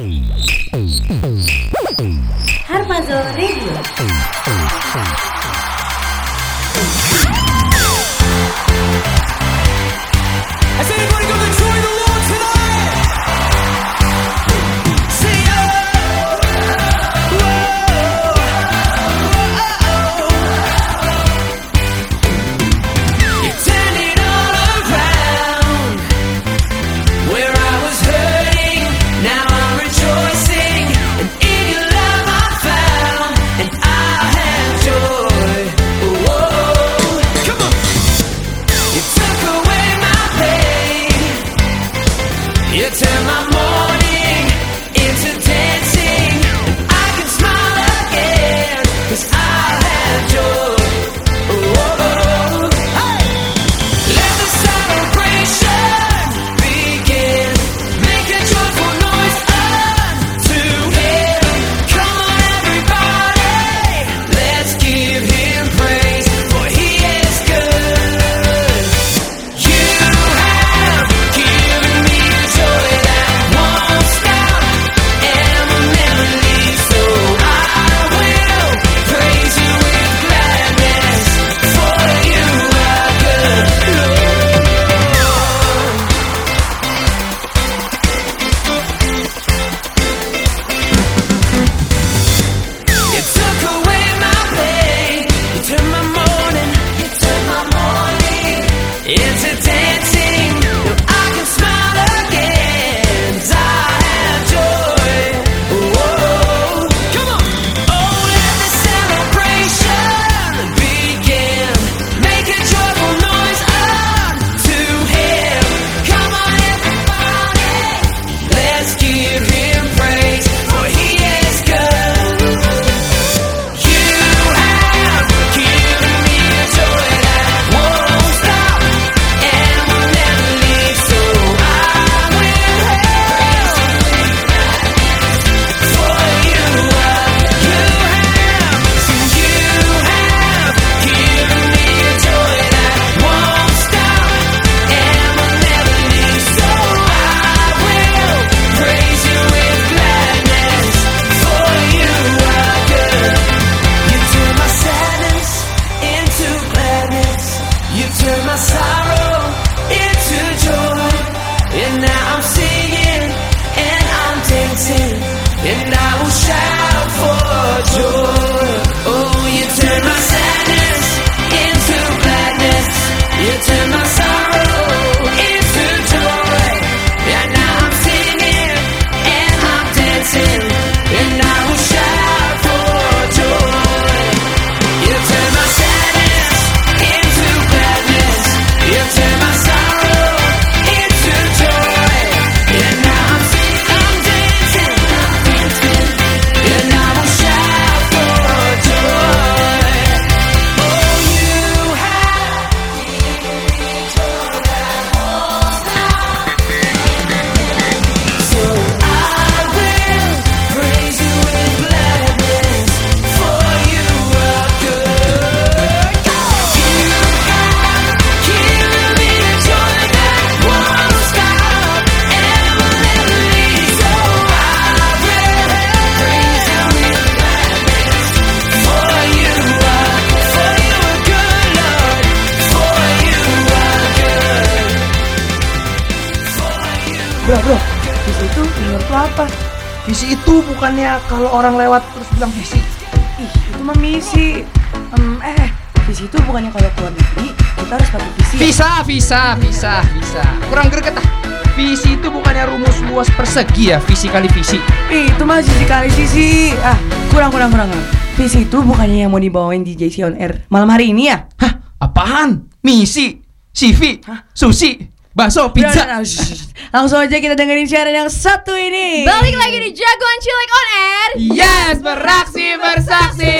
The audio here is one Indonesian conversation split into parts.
Oh, oh, oh. bro bro. Visi itu menurut lo apa? Visi itu bukannya kalau orang lewat terus bilang visi. Ih itu mah misi. Um, eh visi itu bukannya kalau keluar negeri kita harus pakai visi. Visa visa visa visa. Kurang greget ah. Visi itu bukannya rumus luas persegi ya visi kali visi? Ih itu mah sisi kali sisi. Ah kurang kurang kurang visi itu bukannya yang mau dibawain di JC on Air malam hari ini ya? Hah? Apaan? Misi? CV Susi? bakso, nah, pizza. Nah, nah, Langsung aja kita dengerin siaran yang satu ini. Balik lagi di Jagoan Cilik on Air. Yes, beraksi bersaksi.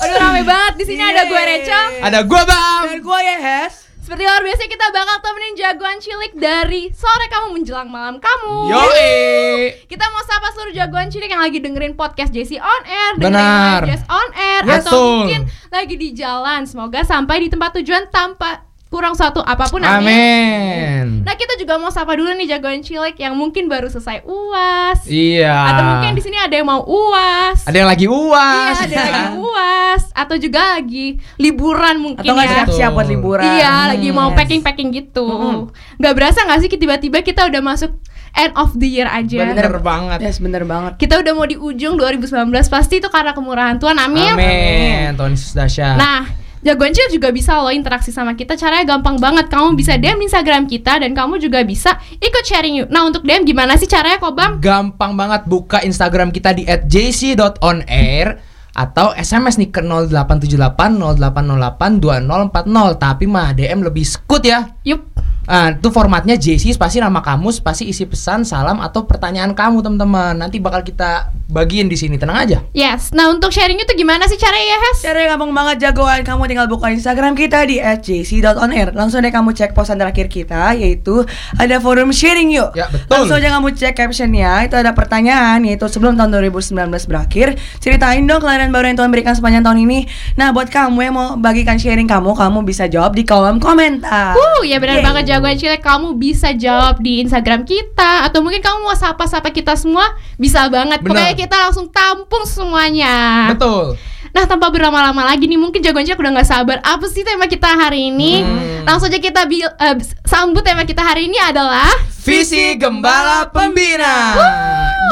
Aduh rame banget di sini iya, ada iya, gue iya, reca ada gue bang dan gue ya, Yehes. Seperti luar biasa kita bakal temenin jagoan cilik dari sore kamu menjelang malam kamu. Yoi. Kita mau sapa seluruh jagoan cilik yang lagi dengerin podcast JC on air, dengerin podcast on air yes, atau mungkin lagi di jalan. Semoga sampai di tempat tujuan tanpa kurang satu apa pun amin. Amin. Nah kita juga mau sapa dulu nih jagoan cilik yang mungkin baru selesai uas Iya. atau mungkin di sini ada yang mau uas. Ada yang lagi uas. Iya, ada yang lagi uas atau juga lagi liburan mungkin Atau nggak ya. siap-siap buat liburan. Iya, lagi mau Yes. packing-packing gitu. Mm-mm. Nggak berasa nggak sih tiba-tiba kita udah masuk end of the year aja. Bener banget. Yes, bener banget. Kita udah mau di ujung 2019 pasti itu karena kemurahan Tuhan. Amin. Amin. Tuhan Yesus dahsyat. Nah, Jagoan Chill juga bisa lo interaksi sama kita. Caranya gampang banget. Kamu bisa DM Instagram kita Dan kamu juga bisa ikut sharing yuk. Nah untuk DM gimana sih caranya kok bang? Gampang banget. Buka Instagram kita di @jc.onair atau SMS nih ke 0878 0808 2040 tapi mah DM lebih skut ya. Yup Ah, itu formatnya JC pasti nama kamu, pasti isi pesan, salam atau pertanyaan kamu teman-teman. Nanti bakal kita bagiin di sini. Tenang aja. Yes Nah untuk sharing itu gimana sih caranya ya Hes? Caranya gampang banget jagoan Kamu tinggal buka Instagram kita di @jc.onair Langsung deh kamu cek posan terakhir kita Yaitu ada forum sharing yuk Ya, betul. Langsung aja kamu cek captionnya Itu ada pertanyaan Yaitu sebelum tahun 2019 berakhir Ceritain dong kelahiran baru yang Tuhan berikan sepanjang tahun ini Nah buat kamu yang mau bagikan sharing kamu Kamu bisa jawab di kolom komentar Uh, ya benar banget jagoan cilik Kamu bisa jawab di Instagram kita Atau mungkin kamu mau sapa-sapa kita semua Bisa banget Benar. Pokoknya kita langsung tampung semuanya Betul. Nah tanpa berlama-lama lagi nih Mungkin jagoan cilik udah gak sabar Apa sih tema kita hari ini? Hmm. Langsung aja kita bil- eh, sambut tema kita hari ini adalah Visi Gembala Pembina.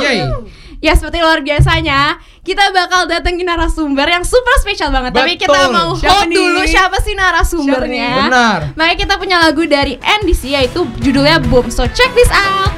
Yeay. Ya seperti luar biasanya Kita bakal datengin narasumber yang super spesial banget Tapi kita Betul. mau Siapa hold nih? dulu siapa sih narasumbernya Siapa Benar. Makanya kita punya lagu dari NDC yaitu judulnya Boom So check this out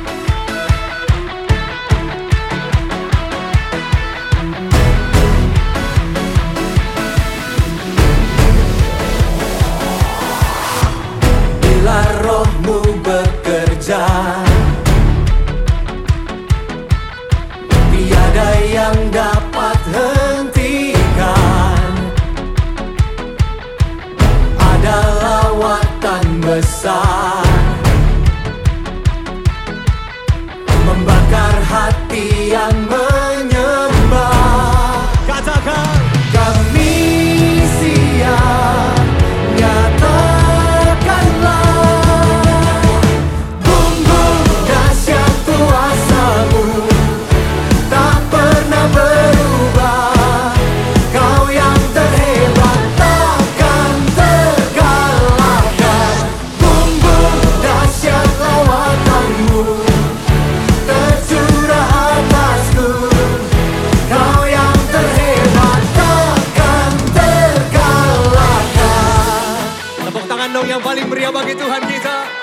yang paling meriah bagi Tuhan kita.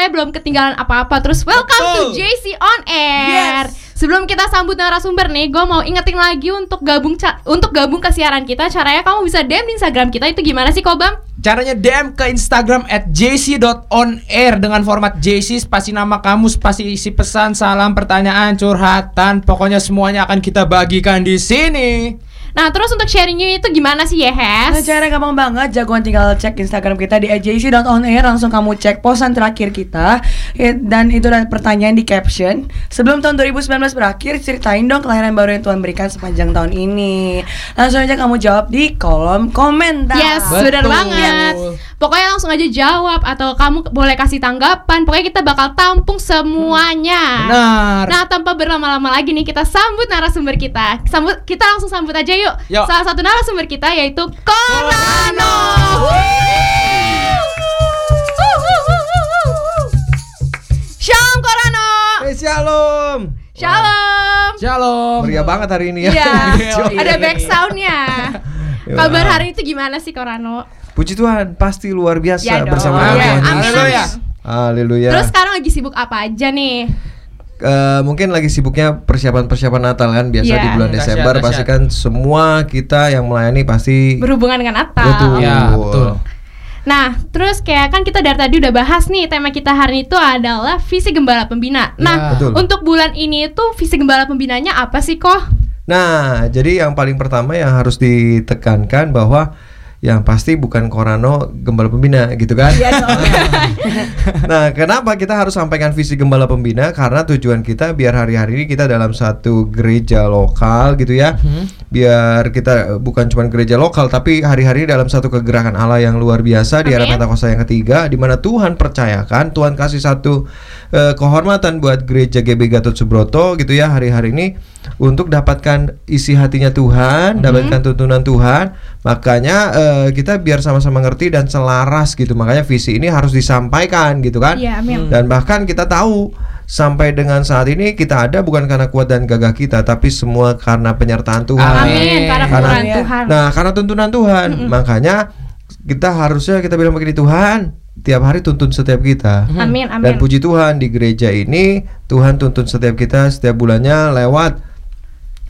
Pokoknya belum ketinggalan apa-apa Terus welcome to Betul. JC On Air Yes. Sebelum kita sambut narasumber nih, gue mau ingetin lagi untuk gabung untuk gabung ke siaran kita. Caranya kamu bisa DM di Instagram kita itu gimana sih, Kobam? Caranya DM ke Instagram at jc.onair dengan format JC spasi nama kamu spasi isi pesan salam pertanyaan curhatan pokoknya semuanya akan kita bagikan di sini. Nah, terus untuk sharingnya itu gimana sih, Nah, Yehes? cara gampang banget, jagoan tinggal cek Instagram kita di @jc.onair langsung kamu cek posan terakhir kita dan itu ada pertanyaan di caption. Sebelum tahun 2019 berakhir, ceritain dong kelahiran baru yang Tuhan berikan sepanjang tahun ini. Langsung aja kamu jawab di kolom komentar. Yes, Betul. benar banget. Pokoknya langsung aja jawab atau kamu boleh kasih tanggapan. Pokoknya kita bakal tampung semuanya. Benar. Nah, tanpa berlama-lama lagi nih kita sambut narasumber kita. Sambut kita langsung sambut aja yuk. Yuk. Salah satu narasumber kita yaitu Korano. Shalom Korano. Eh, shalom. Shalom. Shalom. Meriah banget hari ini ya. Iya, Yoi. ada back soundnya. Ya. Kabar hari itu gimana sih Korano? Puji Tuhan, pasti luar biasa Ya bersama Amin. Tuhan Amin, Yesus. Haleluya. Haleluya. Terus sekarang lagi sibuk apa aja nih? Eh, mungkin lagi sibuknya persiapan-persiapan Natal kan biasa Iya. di bulan Dahsyat, Desember dahsyat. pasti kan semua kita yang melayani pasti Berhubungan dengan Natal. betul. Ya, betul. Nah, terus kayak kan kita dari tadi udah bahas nih tema kita hari ini itu adalah visi gembala pembina. Nah, Ya, betul. untuk bulan ini itu visi gembala pembinanya apa sih kok? Nah, jadi yang paling pertama yang harus ditekankan bahwa yang pasti bukan Korano Gembala Pembina gitu kan. Iya nah, kenapa kita harus sampaikan visi Gembala Pembina? Karena tujuan kita biar hari-hari ini kita dalam satu gereja lokal gitu ya. Biar kita bukan cuma gereja lokal tapi hari-hari dalam satu kegerakan Allah yang luar biasa di era. Pentakosta yang ketiga di mana Tuhan percayakan, Tuhan kasih satu eh, kehormatan buat gereja GB Gatot Subroto gitu ya hari-hari ini untuk dapatkan isi hatinya Tuhan, dapatkan tuntunan Tuhan. Makanya eh, kita biar sama-sama ngerti dan selaras gitu. Makanya visi ini harus disampaikan gitu kan. Iya, amin. Dan bahkan kita tahu sampai dengan saat ini kita ada bukan karena kuat dan gagah kita, tapi semua karena penyertaan Tuhan. Amin, karena Tuhan. Nah, karena tuntunan Tuhan, makanya kita harusnya kita bilang begini Tuhan, tiap hari tuntun setiap kita. Amin, Dan amin. puji Tuhan di gereja ini Tuhan tuntun setiap kita setiap bulannya lewat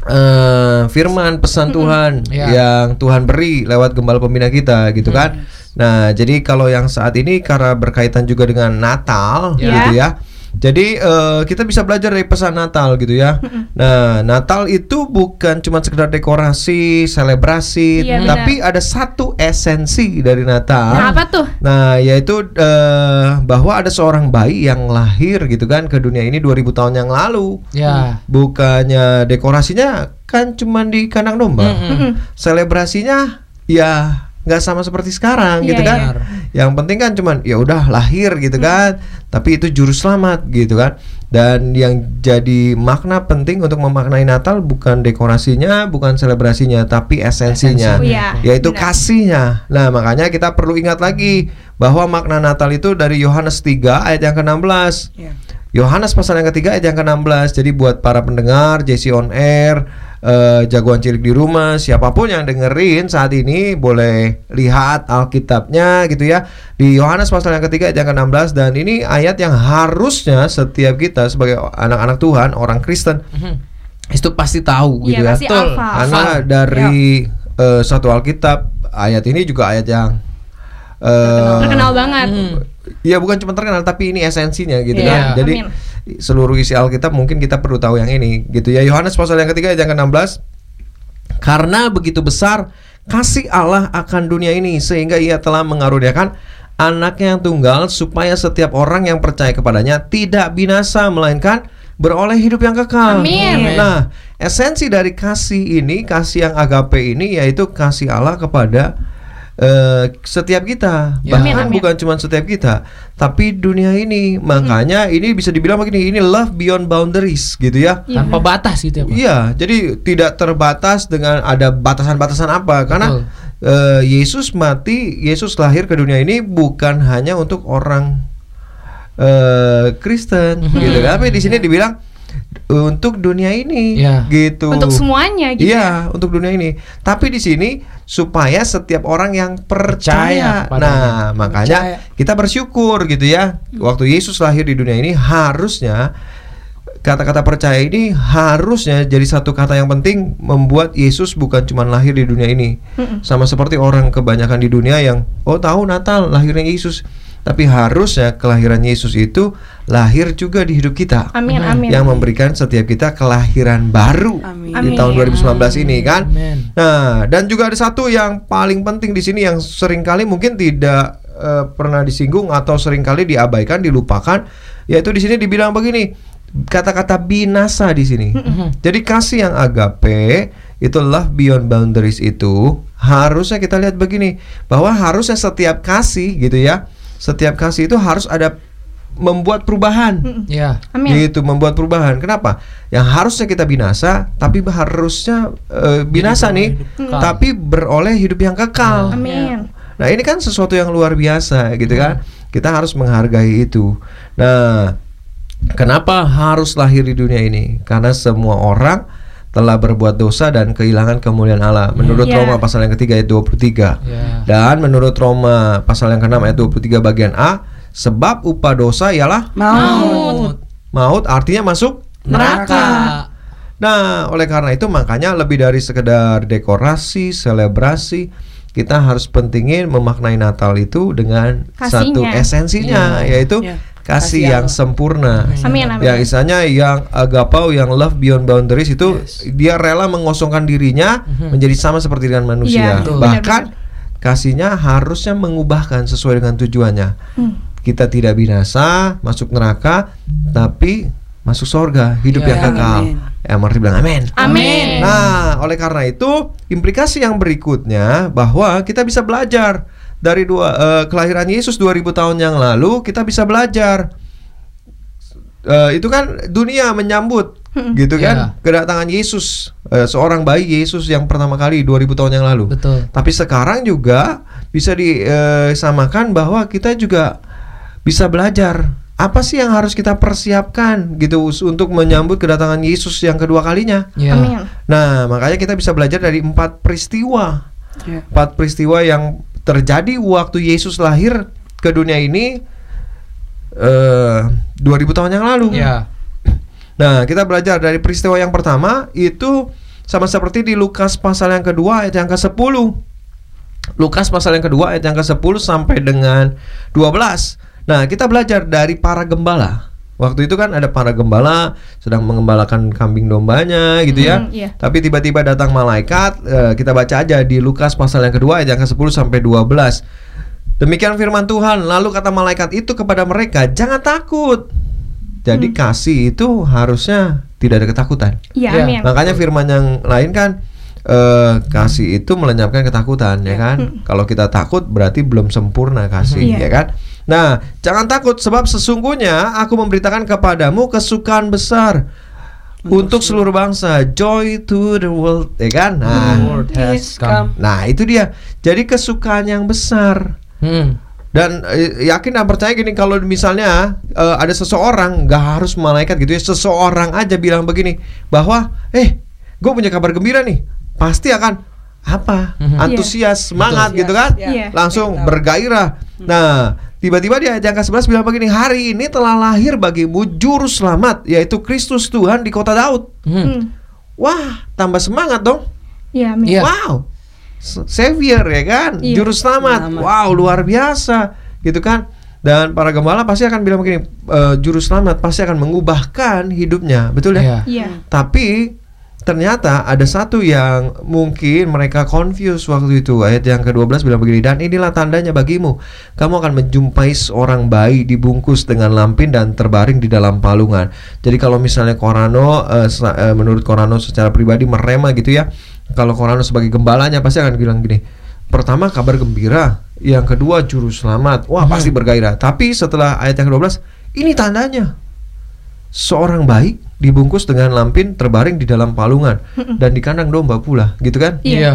eh firman pesan Tuhan Ya. yang Tuhan beri lewat gembala pembina kita gitu kan. Nah, jadi kalau yang saat ini karena berkaitan juga dengan Natal Ya. gitu ya. Jadi eh, kita bisa belajar dari pesan Natal gitu ya. Nah, Natal itu bukan cuma sekedar dekorasi, selebrasi, Iya, tapi ada satu esensi dari Natal. Nah, apa tuh? Nah, yaitu eh, bahwa ada seorang bayi yang lahir gitu kan ke dunia ini 2000 tahun yang lalu. Ya. Bukannya dekorasinya kan cuman di kandang domba. Mm-mm. Selebrasinya ya nggak sama seperti sekarang Iya, gitu kan. iya. Yang penting kan cuman ya udah lahir gitu kan. Tapi itu juru selamat gitu kan. Dan yang jadi makna penting untuk memaknai Natal bukan dekorasinya, bukan selebrasinya, tapi esensinya Oh, iya, yaitu benar. kasihnya. Nah, makanya kita perlu ingat lagi bahwa makna Natal itu dari Yohanes 3 ayat yang ke-16. Iya. Yohanes pasal yang ketiga ayat yang ke-16. Jadi buat para pendengar JC on air, eh, jagoan cilik di rumah, siapa pun yang dengerin saat ini boleh lihat Alkitabnya gitu ya. Di Yohanes pasal yang ketiga ayat yang ke-16 dan ini ayat yang harusnya setiap kita sebagai anak-anak Tuhan, orang Kristen itu pasti tahu Iya, gitu ya. hafal. Karena dari eh, satu Alkitab ayat ini juga ayat yang eh, Terkenal banget. Ya bukan cuma terkenal tapi ini esensinya gitu Iya, kan. Jadi amin. seluruh isi Alkitab mungkin kita perlu tahu yang ini gitu ya. Yohanes pasal yang ketiga ayat yang ke-16 karena begitu besar kasih Allah akan dunia ini sehingga ia telah mengaruniakan anaknya yang tunggal supaya setiap orang yang percaya kepadanya tidak binasa melainkan beroleh hidup yang kekal. Amin. Nah, esensi dari kasih ini, kasih yang agape ini yaitu kasih Allah kepada eh, setiap kita. Ya. Bahkan Amin, amin. bukan cuma setiap kita, tapi dunia ini. Makanya ini bisa dibilang begini, ini love beyond boundaries gitu ya. Iya, Tanpa batas gitu ya, Pak. Iya, jadi tidak terbatas dengan ada batasan-batasan apa karena Betul. eh, Yesus mati, Yesus lahir ke dunia ini bukan hanya untuk orang eh, Kristen gitu kan. Tapi di sini dibilang untuk dunia ini Iya. gitu. Untuk semuanya gitu. Iya, untuk dunia ini. Tapi di sini supaya setiap orang yang percaya. Percaya nah, makanya Percaya. kita bersyukur gitu ya. Waktu Yesus lahir di dunia ini harusnya kata-kata percaya ini harusnya jadi satu kata yang penting membuat Yesus bukan cuma lahir di dunia ini. Sama seperti orang kebanyakan di dunia yang oh tahu Natal lahirnya Yesus, tapi harusnya kelahiran Yesus itu lahir juga di hidup kita. Amin, amin. Yang memberikan setiap kita kelahiran baru Amin. di Amin. tahun 2019 ini kan. Amin. Nah, dan juga ada satu yang paling penting di sini yang sering kali mungkin tidak eh, pernah disinggung atau sering kali diabaikan, dilupakan, yaitu di sini dibilang begini, kata-kata binasa di sini. Jadi kasih yang agape itu love beyond boundaries itu harusnya kita lihat begini, bahwa harusnya setiap kasih gitu ya, setiap kasih itu harus ada membuat perubahan. Iya. Amin. Gitu membuat perubahan. Kenapa? Yang harusnya kita binasa, tapi harusnya eh, binasa nih, kekal. tapi beroleh hidup yang kekal. Amin. Nah ini kan sesuatu yang luar biasa, gitu kan? Kita harus menghargai itu. Nah, kenapa harus lahir di dunia ini? Karena semua orang telah berbuat dosa dan kehilangan kemuliaan Allah. Menurut Iya. Roma pasal yang ketiga ayat 23. Iya. Dan menurut Roma pasal yang ke-6 ayat 23 bagian A, sebab upah dosa ialah Maut. maut artinya masuk Neraka. Nah, oleh karena itu makanya lebih dari sekedar dekorasi, selebrasi, kita harus pentingin memaknai Natal itu dengan satu Kasihnya. esensinya yaitu Iya. Kasih yang sempurna. Amin, amin. Ya, istilahnya yang agapau, yang love beyond boundaries itu dia rela mengosongkan dirinya menjadi sama seperti dengan manusia. Iya, betul. Bahkan kasihnya harusnya mengubahkan sesuai dengan tujuannya. Hmm. Kita tidak binasa, masuk neraka, tapi masuk sorga, hidup Iya. yang kekal. Amin. Ya, mari bilang amin. Amin. Nah, oleh karena itu, implikasi yang berikutnya bahwa kita bisa belajar dari dua eh, kelahiran Yesus 2000 tahun yang lalu, kita bisa belajar. Eh, itu kan dunia menyambut gitu kan kedatangan Yesus, eh, seorang bayi Yesus yang pertama kali 2000 tahun yang lalu. Betul. Tapi sekarang juga bisa disamakan bahwa kita juga bisa belajar apa sih yang harus kita persiapkan gitu untuk menyambut kedatangan Yesus yang kedua kalinya. Amin. Nah, makanya kita bisa belajar dari empat peristiwa. Iya. Empat peristiwa yang terjadi waktu Yesus lahir ke dunia ini eh 2000 tahun yang lalu. Iya. Nah, kita belajar dari peristiwa yang pertama itu sama seperti di Lukas pasal yang kedua ayat yang ke-10. Lukas pasal yang kedua ayat yang ke-10 sampai dengan 12. Nah, kita belajar dari para gembala. Waktu itu kan ada para gembala sedang mengembalakan kambing dombanya gitu ya. Hmm, iya. Tapi tiba-tiba datang malaikat, eh, kita baca aja di Lukas pasal yang kedua ayat yang ke-10 sampai 12. Demikian firman Tuhan, lalu kata malaikat itu kepada mereka, "Jangan takut." Jadi kasih itu harusnya tidak ada ketakutan. Iya, Iya. amin. Makanya firman yang lain kan eh kasih itu melenyapkan ketakutan ya kan. Kalau kita takut berarti belum sempurna kasih Iya. ya kan. Nah, jangan takut sebab sesungguhnya aku memberitakan kepadamu kesukaan besar untuk seluruh bangsa, joy to the world ya kan. Nah, Lord has come. nah itu dia. Jadi kesukaan yang besar. Hmm. Dan eh, yakin dan percaya gini kalau misalnya eh, ada seseorang nggak harus malaikat gitu ya seseorang aja bilang begini bahwa eh gue punya kabar gembira nih pasti akan apa Mhm. antusias semangat Betul. gitu kan Iya. langsung Tahu. bergairah nah tiba-tiba dia ayat yang ke-11 bilang begini hari ini telah lahir bagimu juru selamat yaitu Kristus Tuhan di kota Daud Hmm. Hmm. wah tambah semangat dong Iya, amin. Iya. Wow, Savior ya kan, Iya. juru selamat. Selamat. Wow, luar biasa, gitu kan. Dan para gembala pasti akan bilang begini, e, juru selamat pasti akan mengubahkan hidupnya, betul ya? Iya. Iya. Tapi ternyata ada satu yang mungkin mereka confuse waktu itu. Ayat yang ke-12 bilang begini dan inilah tandanya bagimu. Kamu akan menjumpai seorang bayi dibungkus dengan lampin dan terbaring di dalam palungan. Jadi kalau misalnya Korano eh, eh, menurut Korano secara pribadi merema gitu ya kalau Korano sebagai gembalanya pasti akan bilang gini pertama kabar gembira yang kedua juru selamat. Wah pasti bergairah. Tapi setelah ayat yang ke-12 ini tandanya seorang bayi dibungkus dengan lampin terbaring di dalam palungan dan di kandang domba pula gitu kan Iya. Iya.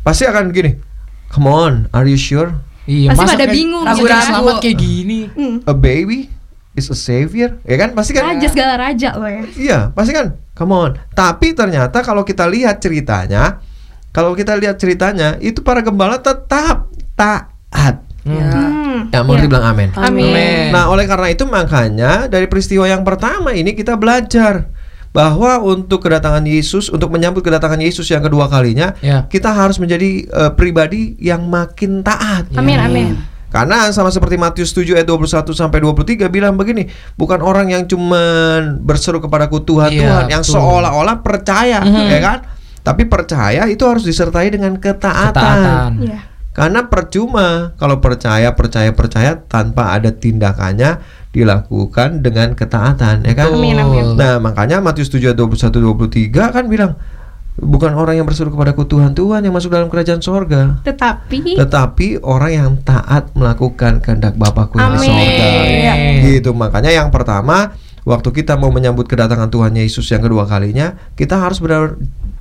pasti akan gini come on are you sure Iya, Pasti pada bingung gitu kayak kan. selamat kayak gini. Hmm. a baby is a savior, ya kan? Pasti kan? Raja segala raja lo ya. Iya, pasti kan. Come on. Tapi ternyata kalau kita lihat ceritanya, kalau kita lihat ceritanya, itu para gembala tetap taat. Ya. Hmm. Ya, mau Iya. dibilang amin. Amin. Nah, oleh karena itu makanya dari peristiwa yang pertama ini kita belajar bahwa untuk kedatangan Yesus, untuk menyambut kedatangan Yesus yang kedua kalinya, Ya. kita harus menjadi eh, pribadi yang makin taat. Amin amin. Karena sama seperti Matius 7 ayat 21 sampai 23 bilang begini, bukan orang yang cuman berseru kepadaku Tuhan Iya, Tuhan yang seolah-olah percaya, Mhm. ya kan? Tapi percaya itu harus disertai dengan ketaatan. Ketaatan. Iya. Karena percuma kalau percaya percaya percaya tanpa ada tindakannya dilakukan dengan ketaatan, ya kan? Amin, amin. Nah, makanya Matius 7 ayat 21 23 kan bilang bukan orang yang berseru kepadaku Tuhan Tuhan yang masuk dalam kerajaan sorga Tetapi tetapi orang yang taat melakukan kehendak Bapakku yang di sorga. Iya. Gitu. Makanya yang pertama, waktu kita mau menyambut kedatangan Tuhan Yesus yang kedua kalinya, kita harus benar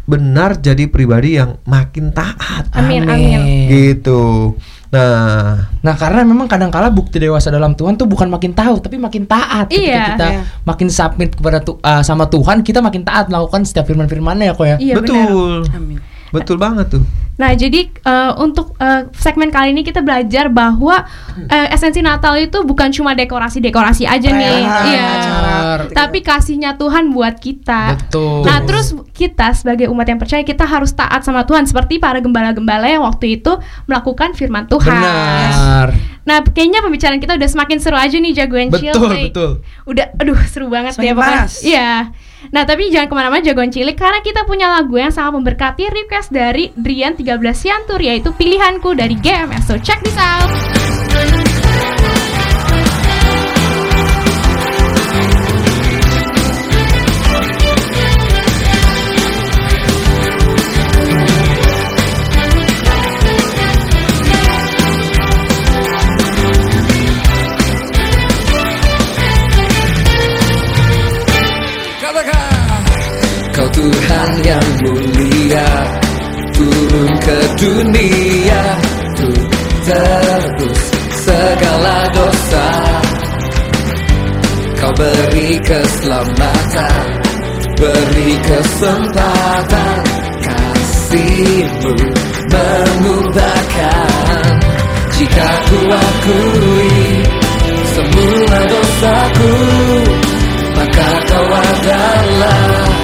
benar jadi pribadi yang makin taat. Amin, amin. Gitu. Nah, Nah karena memang kadang-kala bukti dewasa dalam Tuhan tuh bukan makin tahu tapi makin taat. Ketika Iya. kita Iya. makin submit kepada tu- uh, sama Tuhan kita makin taat melakukan setiap firman-firmannya ya kok ya. Iya benar. betul. Amin. Betul banget tuh. Nah, jadi eh, untuk eh, segmen kali ini kita belajar bahwa eh, esensi Natal itu bukan cuma dekorasi-dekorasi aja nih. Iya. Tapi kasihnya Tuhan buat kita. Betul. Nah, terus kita sebagai umat yang percaya kita harus taat sama Tuhan seperti para gembala-gembala yang waktu itu melakukan firman Tuhan. Benar. Nah, kayaknya pembicaraan kita udah semakin seru aja nih jagoan Betul, cilik. betul. Udah, aduh seru banget Semakin deh pokoknya. Iya. Nah, tapi jangan ke mana-mana jagoan cilik karena kita punya lagu yang sangat memberkati request dari Drian 13 Siantur yaitu Pilihanku dari GMS. So check this out. Tuhan yang mulia Turun ke dunia Untuk tebus segala dosa. Kau beri keselamatan Beri kesempatan Kasihmu mengubahkan Jika ku akui Semua dosaku Maka kau adalah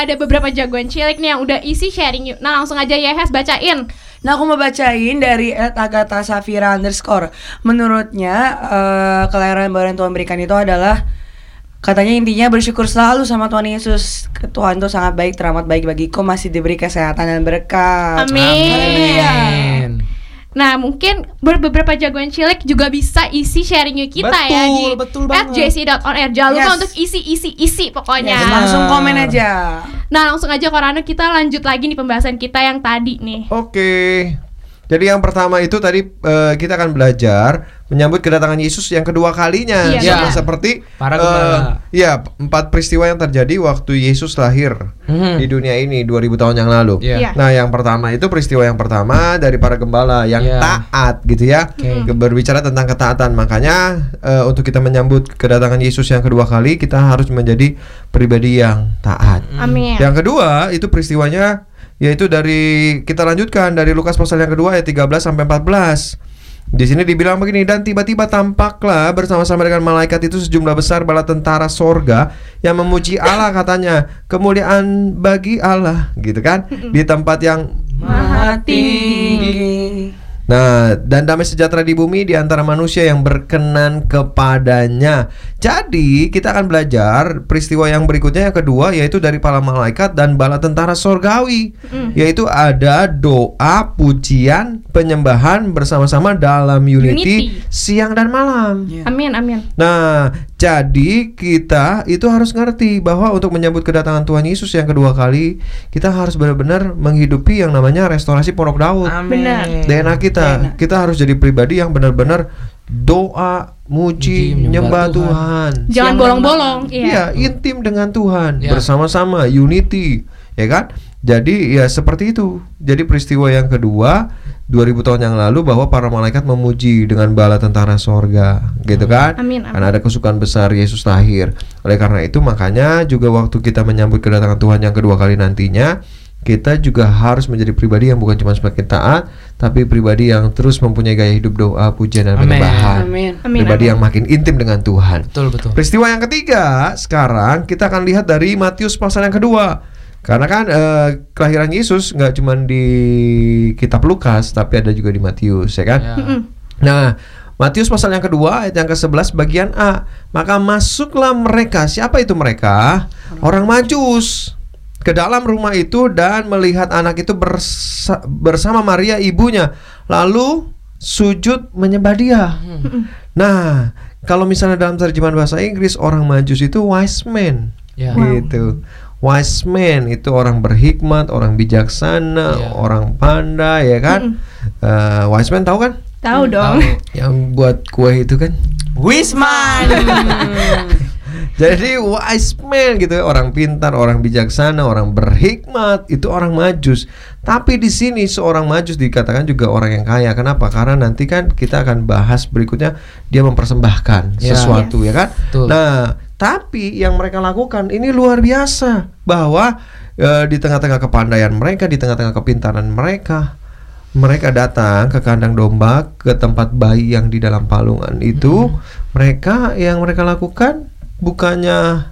udah ada beberapa jagoan cilik nih yang udah isi sharing yuk. Nah langsung aja ya Hes bacain. Nah aku mau bacain dari Ed Agatha Safira underscore Menurutnya eh, kelahiran baru yang Tuhan berikan itu adalah Katanya intinya bersyukur selalu sama Tuhan Yesus Tuhan itu sangat baik, teramat baik bagiku Masih diberi kesehatan dan berkat Amin. Amin. Nah mungkin ber- beberapa jagoan cilik juga bisa isi sharing yuk kita ya Betul, di betul at jc.onair. Jangan lupa Yes. untuk isi isi isi pokoknya. Yes, Langsung komen aja Nah langsung aja Korano kita lanjut lagi nih pembahasan kita yang tadi nih. Oke. Jadi yang pertama itu tadi eh, kita akan belajar menyambut kedatangan Yesus yang kedua kalinya Iya, sama benar. seperti Para eh, gembala. ya empat peristiwa yang terjadi waktu Yesus lahir Mhm. di dunia ini 2000 tahun yang lalu. Iya. Iya. Nah, yang pertama itu peristiwa yang pertama dari para gembala yang Iya. taat gitu ya. Ke- Berbicara tentang ketaatan. Makanya eh, untuk kita menyambut kedatangan Yesus yang kedua kali kita harus menjadi pribadi yang taat. Amin. Yang kedua itu peristiwanya yaitu dari kita lanjutkan dari Lukas pasal yang kedua ayat 13 sampai 14. Di sini dibilang begini dan tiba-tiba tampaklah bersama-sama dengan malaikat itu sejumlah besar bala tentara sorga yang memuji Allah katanya. Kemuliaan bagi Allah gitu kan? Di tempat yang Maha tinggi Nah, dan damai sejahtera di bumi di antara manusia yang berkenan kepadanya. Jadi, kita akan belajar peristiwa yang berikutnya yang kedua yaitu dari para malaikat dan bala tentara sorgawi. Yaitu ada doa, pujian, penyembahan bersama-sama dalam unity, Unity. siang dan malam. Iya. Amin amin. Nah, jadi kita itu harus ngerti bahwa untuk menyambut kedatangan Tuhan Yesus yang kedua kali, kita harus benar-benar menghidupi yang namanya restorasi pondok Daud. Amin Benar. DNA kita, DNA. kita harus jadi pribadi yang benar-benar doa, muji, Muji, menyembah menyembah Tuhan. Jangan Siang dan bolong-bolong. Iya. Iya, intim dengan Tuhan Ya. bersama-sama unity, ya kan? Jadi ya seperti itu. Jadi peristiwa yang kedua 2000 tahun yang lalu bahwa para malaikat memuji dengan bala tentara sorga, gitu kan? Amin, amin. Karena ada kesukaan besar Yesus lahir. Oleh karena itu makanya juga waktu kita menyambut kedatangan Tuhan yang kedua kali nantinya, kita juga harus menjadi pribadi yang bukan cuma semakin taat, tapi pribadi yang terus mempunyai gaya hidup doa, pujian dan Amin. penyembahan. Amin Amin, pribadi amin. yang makin intim dengan Tuhan. Betul betul. Peristiwa yang ketiga sekarang kita akan lihat dari Matius pasal yang kedua. Karena kan eh, kelahiran Yesus nggak cuma di kitab Lukas tapi ada juga di Matius ya kan. Ya. Mm-mm. Nah, Matius pasal yang kedua ayat yang ke-11 bagian A. Maka masuklah mereka. Siapa itu mereka? Orang Majus ke dalam rumah itu dan melihat anak itu bersa- bersama Maria ibunya. Lalu sujud menyembah dia. Nah, kalau misalnya dalam terjemahan bahasa Inggris orang Majus itu wise man. Ya. Gitu. Wise man itu orang berhikmat, orang bijaksana, Iya. orang pandai ya kan? Eh, wise man tahu kan? Tahu dong. Yang buat kue itu kan? Wisman. Jadi wise man gitu ya, orang pintar, orang bijaksana, orang berhikmat itu orang majus. Tapi di sini seorang majus dikatakan juga orang yang kaya. Kenapa? Karena nanti kan kita akan bahas berikutnya dia mempersembahkan Ya. sesuatu ya kan. Betul. Nah, tapi yang mereka lakukan ini luar biasa bahwa eh, di tengah-tengah kepandaian mereka, di tengah-tengah kepintaran mereka, mereka datang ke kandang domba, ke tempat bayi yang di dalam palungan itu, mereka yang mereka lakukan bukannya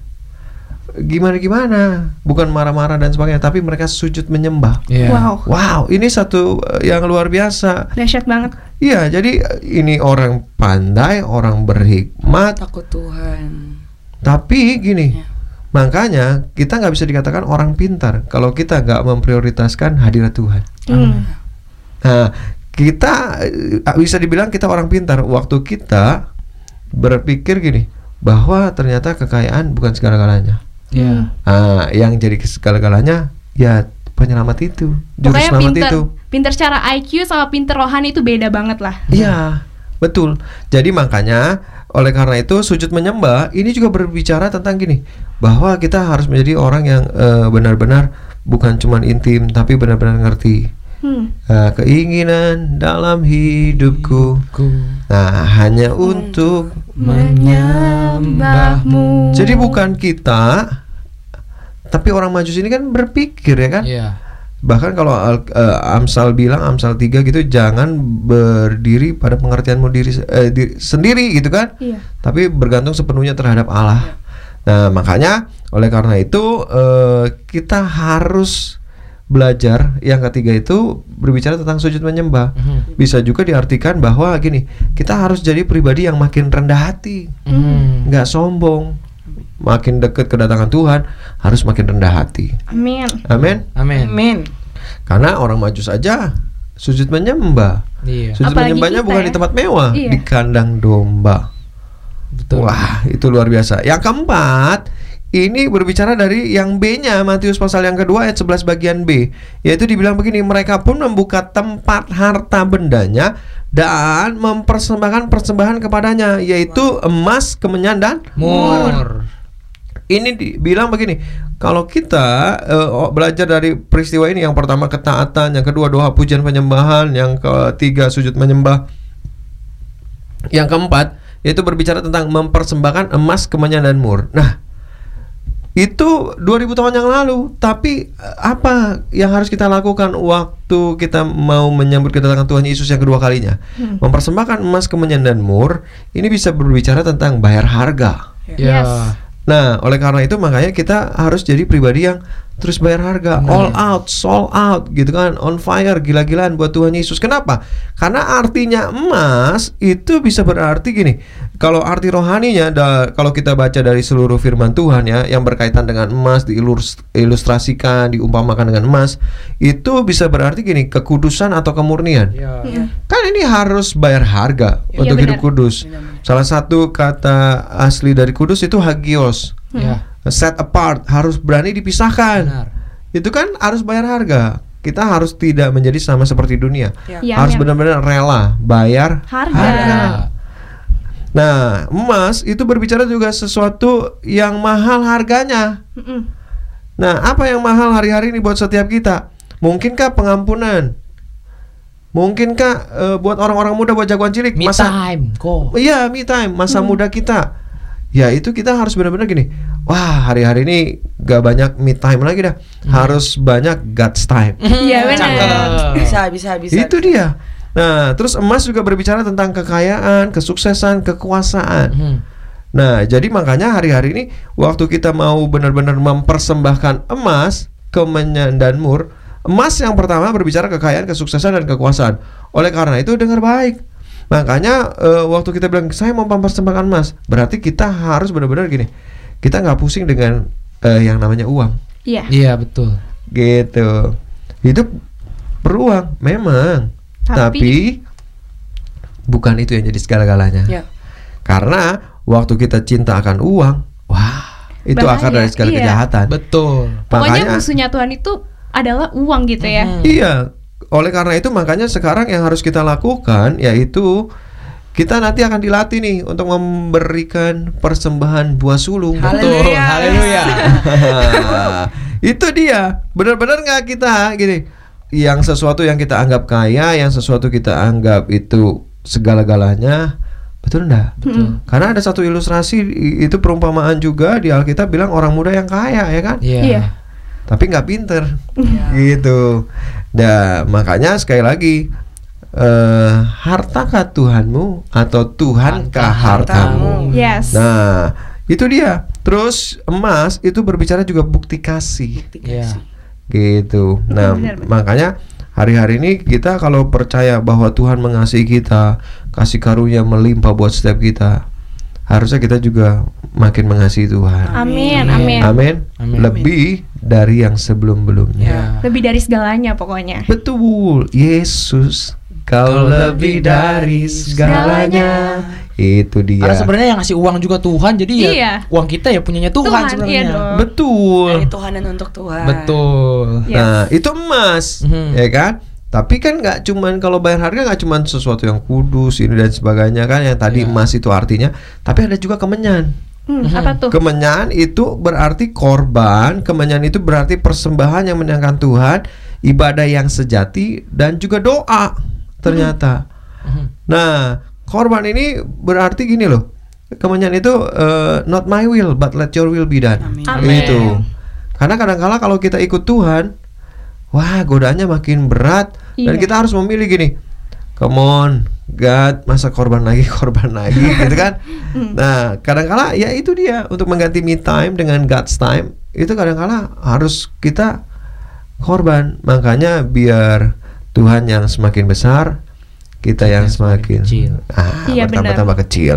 gimana-gimana, bukan marah-marah dan sebagainya, tapi mereka sujud menyembah. Iya. Wow. Wow, ini satu eh, yang luar biasa. Dahsyat banget. Iya, jadi eh, ini orang pandai, orang berhikmat, Takut Tuhan. Tapi gini, makanya kita nggak bisa dikatakan orang pintar kalau kita nggak memprioritaskan hadirat Tuhan. Hmm. Nah, kita eh, bisa dibilang kita orang pintar waktu kita berpikir gini bahwa ternyata kekayaan bukan segala-galanya. Iya. Nah, yang jadi segala-galanya ya penyelamat itu, juru Pokoknya selamat pinter, itu. pinter secara IQ sama pinter rohani itu beda banget lah. Iya, betul. Jadi makanya oleh karena itu sujud menyembah ini juga berbicara tentang gini bahwa kita harus menjadi orang yang eh, benar-benar bukan cuman intim tapi benar-benar ngerti Hmm. eh, keinginan dalam hidupku. Ku Nah, hanya untuk Menyembahmu. jadi bukan kita tapi orang majus ini kan berpikir ya kan? Iya. Bahkan kalau Al- eh, Amsal bilang Amsal 3 gitu jangan berdiri pada pengertianmu diri, eh, diri sendiri gitu kan. Iya. Tapi bergantung sepenuhnya terhadap Allah. Nah, makanya oleh karena itu eh, kita harus belajar yang ketiga itu berbicara tentang sujud menyembah. Mhm. Bisa juga diartikan bahwa gini, kita harus jadi pribadi yang makin rendah hati, Mhm. nggak sombong. Makin dekat kedatangan Tuhan harus makin rendah hati. Amin. Amin. Amin. Amin. Karena orang majus aja sujud menyembah. Iya. Sujud Apalagi menyembahnya kita bukan ya. di tempat mewah, Iya. di kandang domba. Betul. Wah, itu luar biasa. Yang keempat, ini berbicara dari yang B-nya Matius pasal yang kedua ayat 11 bagian B, yaitu dibilang begini, mereka pun membuka tempat harta bendanya dan mempersembahkan persembahan kepadanya, yaitu emas, kemenyan dan Mur. Ini dibilang begini kalau kita oh, belajar dari peristiwa ini yang pertama ketaatan yang kedua doa pujian penyembahan yang ketiga sujud menyembah yang keempat yaitu berbicara tentang mempersembahkan emas kemenyan dan mur nah itu 2000 tahun yang lalu tapi eh, apa yang harus kita lakukan waktu kita mau menyambut kedatangan Tuhan Yesus yang kedua kalinya mempersembahkan emas kemenyan dan mur ini bisa berbicara tentang bayar harga Ya. Yes. Nah, oleh karena itu makanya kita harus jadi pribadi yang terus bayar harga, all out, sold out gitu kan, on fire, gila-gilaan buat Tuhan Yesus. Kenapa? Karena artinya emas itu bisa berarti gini. Kalau arti rohaninya da- kalau kita baca dari seluruh firman Tuhan ya yang berkaitan dengan emas diilustrasikan, diumpamakan dengan emas, itu bisa berarti gini, kekudusan atau kemurnian. Iya. Kan ini harus bayar harga Iya, untuk hidup benar. kudus. Salah satu kata asli dari kudus itu hagios, Ya. Set apart, harus berani dipisahkan. Benar. Itu kan harus bayar harga. Kita harus tidak menjadi sama seperti dunia. Iya, harus amin. benar-benar rela bayar Harga. harga. Nah, emas itu berbicara juga sesuatu yang mahal harganya. Mm-mm. Nah, apa yang mahal hari-hari ini buat setiap kita? Mungkinkah pengampunan? Mungkinkah eh, buat orang-orang muda buat jagoan cilik? Me time kok. Iya, me time, masa muda kita. Ya itu kita harus benar-benar gini. Wah, hari-hari ini gak banyak me time lagi dah. Harus banyak God's time. Iya benar. Bisa, bisa, bisa. Itu dia. Nah, terus emas juga berbicara tentang kekayaan, kesuksesan, kekuasaan. Mhm. Nah, jadi makanya hari-hari ini waktu kita mau benar-benar mempersembahkan emas ke Menyan dan Mur, emas yang pertama berbicara kekayaan, kesuksesan dan kekuasaan. Oleh karena itu dengar baik. Makanya eh, waktu kita bilang saya mau mempersembahkan emas, berarti kita harus benar-benar gini. Kita nggak pusing dengan eh, yang namanya uang, Iya. Iya betul. gitu. Hidup perlu uang, memang. Tapi- Tapi, bukan itu yang jadi segala-galanya. Ya. Karena waktu kita cinta akan uang, wah, itu Bahaya, akar dari segala iya. kejahatan. Betul. Pokoknya Makanya- musuhnya Tuhan itu adalah uang gitu ya. Iya, oleh karena itu makanya sekarang yang harus kita lakukan yaitu kita nanti akan dilatih nih untuk memberikan persembahan buah sulung. Betul. Haleluya. Haleluya. itu dia, benar-benar nggak kita gini, yang sesuatu yang kita anggap kaya, yang sesuatu kita anggap itu segala-galanya, betul enggak? Hmm. Karena ada satu ilustrasi itu perumpamaan juga di Alkitab bilang orang muda yang kaya ya kan? Iya. Iya. tapi nggak pinter gitu. Nah makanya sekali lagi eh hartakah Tuhanmu atau Tuhankah hartamu? Yes. Nah itu dia. Terus emas itu berbicara juga bukti kasih Iya. gitu. Nah benar, benar. makanya hari-hari ini kita kalau percaya bahwa Tuhan mengasihi kita, kasih karunia melimpah buat setiap kita, harusnya kita juga makin mengasihi Tuhan. Amin, amin. Amin. Amin. Lebih dari yang sebelum-belumnya. Iya. Lebih dari segalanya pokoknya. Betul. Yesus, kau lebih dari segalanya. Itu dia. Karena sebenarnya yang ngasih uang juga Tuhan, jadi ya Iya. uang kita ya punyanya Tuhan, Tuhan, sebenarnya. iya dong. Betul. Dari Tuhan dan untuk Tuhan. Betul. Yes. Nah, itu emas, Mhm. ya kan? Tapi kan nggak cuman kalau bayar harga nggak cuman sesuatu yang kudus ini dan sebagainya kan yang tadi Iya. emas itu artinya, tapi ada juga kemenyan. Hmm, apa tuh? Kemenyan itu berarti korban, kemenyan itu berarti persembahan yang menyenangkan Tuhan, ibadah yang sejati dan juga doa ternyata. Mhm. Nah, korban ini berarti gini loh. Kemenyan itu eh, not my will but let your will be done. Amin. Amin. Itu. Karena kadang-kala kalau kita ikut Tuhan, wah godaannya makin berat dan Iya. kita harus memilih gini. Come on, God, masa korban lagi, korban lagi gitu kan. Nah, kadang-kala ya itu dia untuk mengganti me time dengan God's time, itu kadang-kala harus kita korban. Makanya biar Tuhan yang semakin besar, kita yang yang semakin semakin kecil. ah, Iya, benar. bertambah-tambah kecil.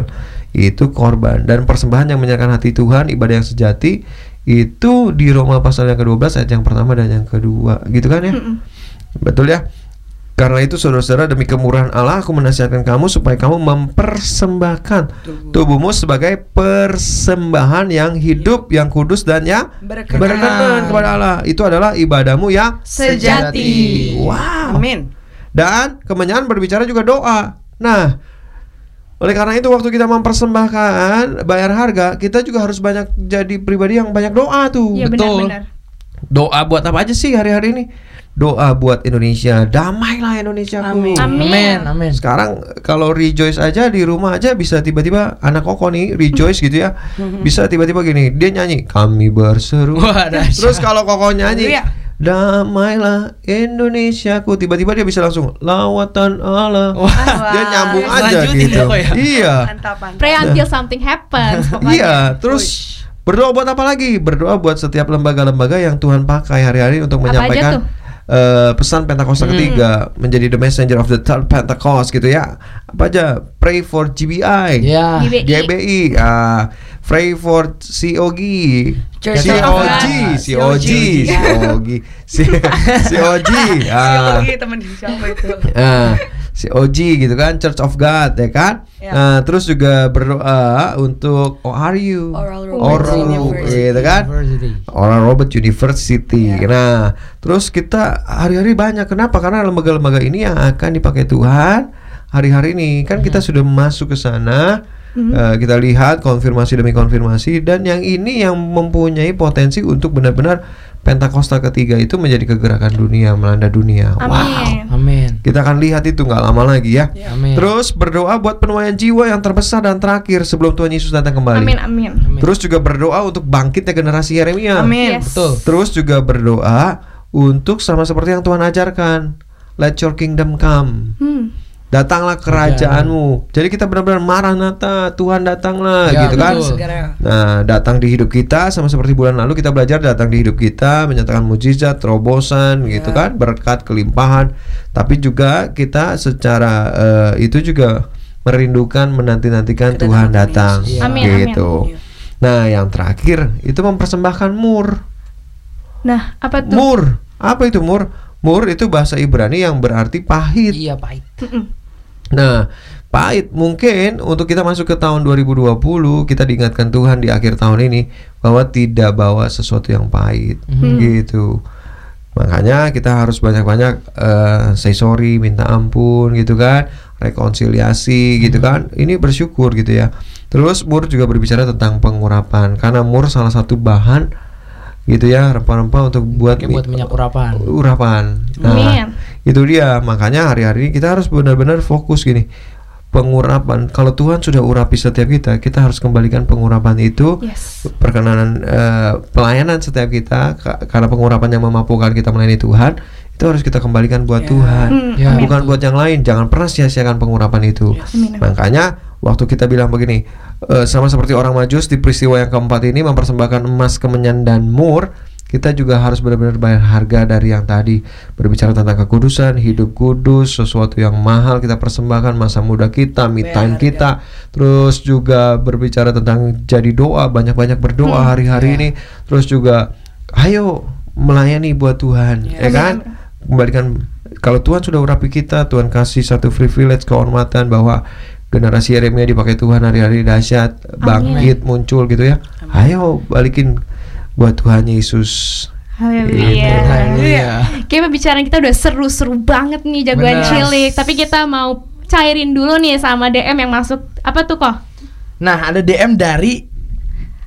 Itu korban dan persembahan yang menyenangkan hati Tuhan, ibadah yang sejati itu di Roma pasal yang ke-12 ayat yang pertama dan yang kedua, gitu kan ya? Betul ya? Karena itu saudara-saudara demi kemurahan Allah aku menasihatkan kamu supaya kamu mempersembahkan tubuhmu sebagai persembahan yang hidup, yang kudus dan yang Berkenan. berkenan kepada Allah. Itu adalah ibadahmu yang Sejati. Wow. Amin. Dan kemenyan berbicara juga doa. Nah, oleh karena itu waktu kita mempersembahkan bayar harga, kita juga harus banyak jadi pribadi yang banyak doa tuh. Iya Betul. benar-benar. Doa buat apa aja sih hari-hari ini? Doa buat Indonesia, damailah Indonesia. Amin. Amin. Amin, amin. Sekarang kalau rejoice aja di rumah aja bisa tiba-tiba anak koko nih rejoice gitu ya. Bisa tiba-tiba gini, dia nyanyi kami berseru. Wah. Terus kalau koko nyanyi Haleluya. Damailah Indonesiaku Tiba-tiba dia bisa langsung Lawatan Allah Wah. Dia nyambung aja Lanjutin gitu ya. Iya Mantap, mantap. Pray until something happens. Iya Terus Berdoa buat apa lagi? Berdoa buat setiap lembaga-lembaga yang Tuhan pakai hari-hari untuk menyampaikan eh, pesan Pentakosta ketiga menjadi the messenger of the third Pentecost gitu ya. Apa aja? Pray for GBI. Ya. GBI. GBI, ah, pray for COG, Church COG, God. COG, Ya. COG, COG, ah, Psikologi temen siapa itu? Ah, COG gitu kan, Church of God ya kan. Ya. Nah, terus juga berdoa untuk ORU, Oral Oral, Roberts University. gitu kan. University. Oral Robert University. Ya. Nah, terus kita hari-hari banyak. Kenapa? Karena lembaga-lembaga ini yang akan dipakai Tuhan hari-hari ini. Kan kita sudah masuk ke sana. eh, kita lihat konfirmasi demi konfirmasi dan yang ini yang mempunyai potensi untuk benar-benar Pentakosta ketiga itu menjadi kegerakan dunia melanda dunia. Wow. Amin. Amin. Kita akan lihat itu nggak lama lagi ya. Amin. Terus berdoa buat penuaian jiwa yang terbesar dan terakhir sebelum Tuhan Yesus datang kembali. Amin amin. Amin. Terus juga berdoa untuk bangkitnya generasi Yeremia. Amin. Yes. Betul. Terus juga berdoa untuk sama seperti yang Tuhan ajarkan. Let your kingdom come. Hmm. Datanglah kerajaanmu. Jadi kita benar-benar marah nata, Tuhan datanglah Ya, gitu kan. betul. Segera. Nah, datang di hidup kita sama seperti bulan lalu kita belajar datang di hidup kita menyatakan mujizat, terobosan Ya. gitu kan, berkat, kelimpahan. Tapi juga kita secara eh, itu juga merindukan menanti-nantikan Tuhan datang Yesus. Amin, amin. gitu. Nah, yang terakhir itu mempersembahkan mur. Nah, apa tuh? Mur. Apa itu mur? Mur itu bahasa Ibrani yang berarti pahit. Iya pahit. Nah, pahit mungkin untuk kita masuk ke tahun 2020 kita diingatkan Tuhan di akhir tahun ini bahwa tidak bawa sesuatu yang pahit gitu. Makanya kita harus banyak-banyak eh, say sorry, minta ampun gitu kan, rekonsiliasi gitu kan. Ini bersyukur gitu ya. Terus Mur juga berbicara tentang pengurapan karena Mur salah satu bahan gitu ya rempah-rempah untuk buat buat minyak urapan. urapan. Nah, Amin. itu dia. Makanya hari-hari ini kita harus benar-benar fokus gini. Pengurapan. Kalau Tuhan sudah urapi setiap kita, kita harus kembalikan pengurapan itu. Yes. Perkenanan eh, pelayanan setiap kita ka- karena pengurapan yang memampukan kita melayani Tuhan, itu harus kita kembalikan buat Tuhan. Hmm, Ya. amin. Bukan buat yang lain. Jangan pernah sia-siakan pengurapan itu. Amin. Makanya waktu kita bilang begini, eh, sama seperti orang Majus di peristiwa yang keempat ini mempersembahkan emas, kemenyan dan mur, kita juga harus benar-benar bayar harga dari yang tadi. Berbicara tentang kekudusan, hidup kudus, sesuatu yang mahal kita persembahkan masa muda kita, me time kita, terus juga berbicara tentang jadi doa, banyak-banyak berdoa hari-hari ini, terus juga ayo melayani buat Tuhan, ya kan? Kembalikan kalau Tuhan sudah urapi kita, Tuhan kasih satu privilege kehormatan bahwa generasi Yeremia dipakai Tuhan hari-hari dahsyat, bangkit muncul gitu ya. Ayo balikin buat Tuhan Yesus. Haleluya. Haleluya. Kayak pembicaraan kita udah seru-seru banget nih jagoan Benar. cilik. Tapi kita mau cairin dulu nih sama DM yang masuk. Apa tuh kok? Nah ada DM dari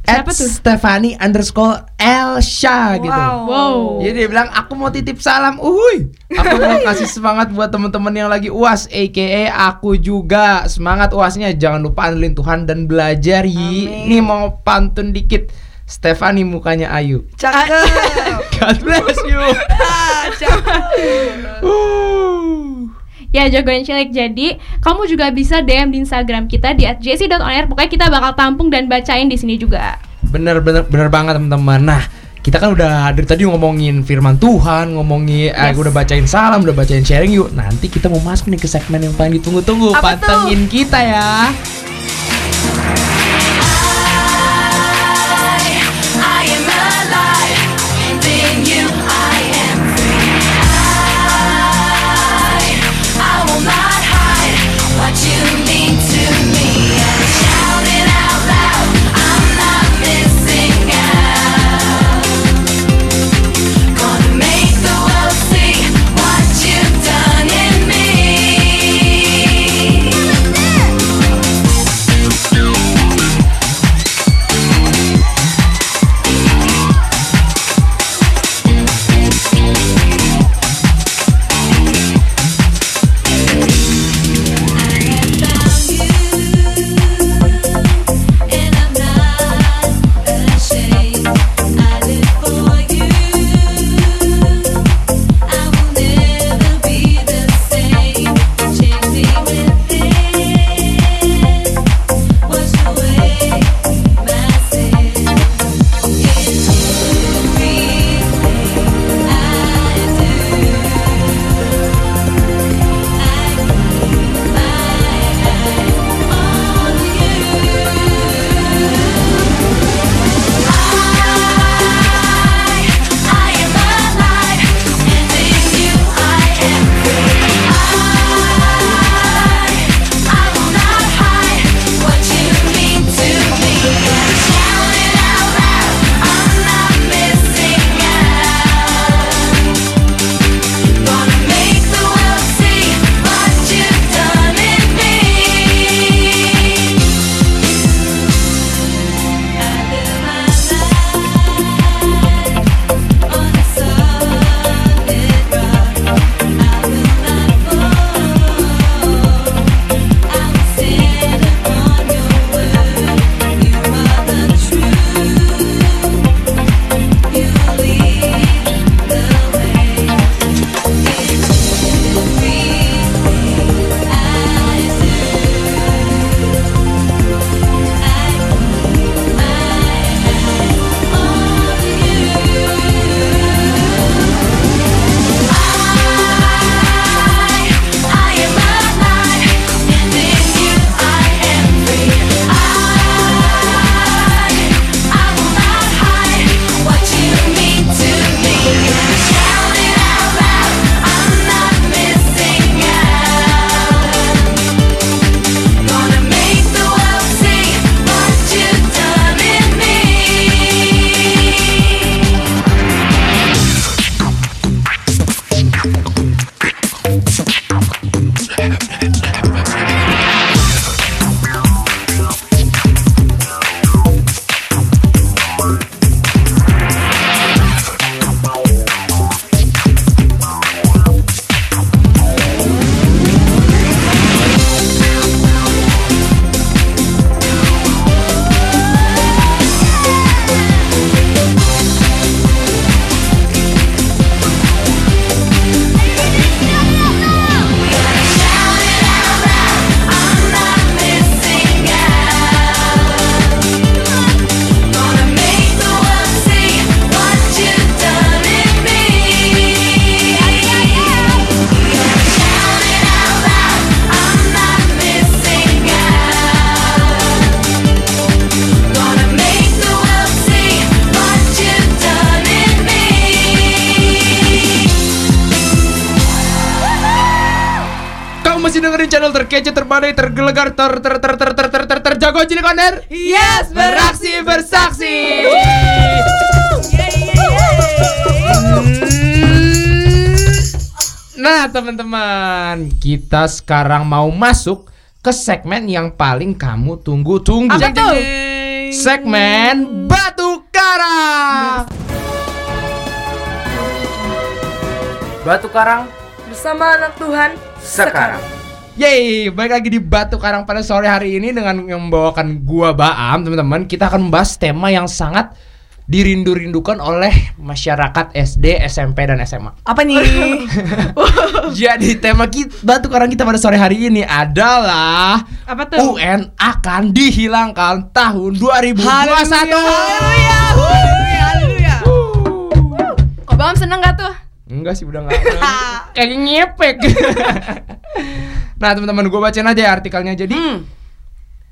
Siapa at tuh? Stefani underscore Elsha gitu. Wow. Jadi dia bilang aku mau titip salam, uhuy. Aku mau kasih semangat buat teman-teman yang lagi uas, aka aku juga semangat uasnya. Jangan lupa andelin Tuhan dan belajar yi. Ini mau pantun dikit. Stefani mukanya Ayu. Cakep. God bless you. Ah, cakep. Ya jagoan cilik jadi kamu juga bisa DM di Instagram kita di @jc.onair pokoknya kita bakal tampung dan bacain di sini juga. Bener bener bener banget teman-teman. Nah kita kan udah dari tadi ngomongin firman Tuhan, ngomongin, eh, Yes. udah bacain salam, udah bacain sharing yuk. Nanti kita mau masuk nih ke segmen yang paling ditunggu-tunggu. Pantengin kita ya. Terkece, terpandai, tergelegar, ter ter ter ter ter ter ter ter jago cilik on air. Yes, Beraksi bersaksi. Nah, teman-teman, kita sekarang mau masuk ke segmen yang paling kamu tunggu-tunggu. Apa tuh? Segmen Batu Karang. Batu Karang Bersama anak Tuhan sekarang. Yeay, baik lagi di Batu Karang pada sore hari ini dengan yang membawakan gua Baam, teman-teman. Kita akan membahas tema yang sangat dirindu-rindukan oleh masyarakat SD, SMP dan SMA. Apa nih? Jadi tema kita Batu Karang kita pada sore hari ini adalah Apa tuh? UN akan dihilangkan tahun 2021. Haleluya. Haleluya. Kok Bam seneng gak tuh? Enggak sih udah enggak. Kayak ngepek. nah, teman-teman gue bacain aja ya artikelnya. Jadi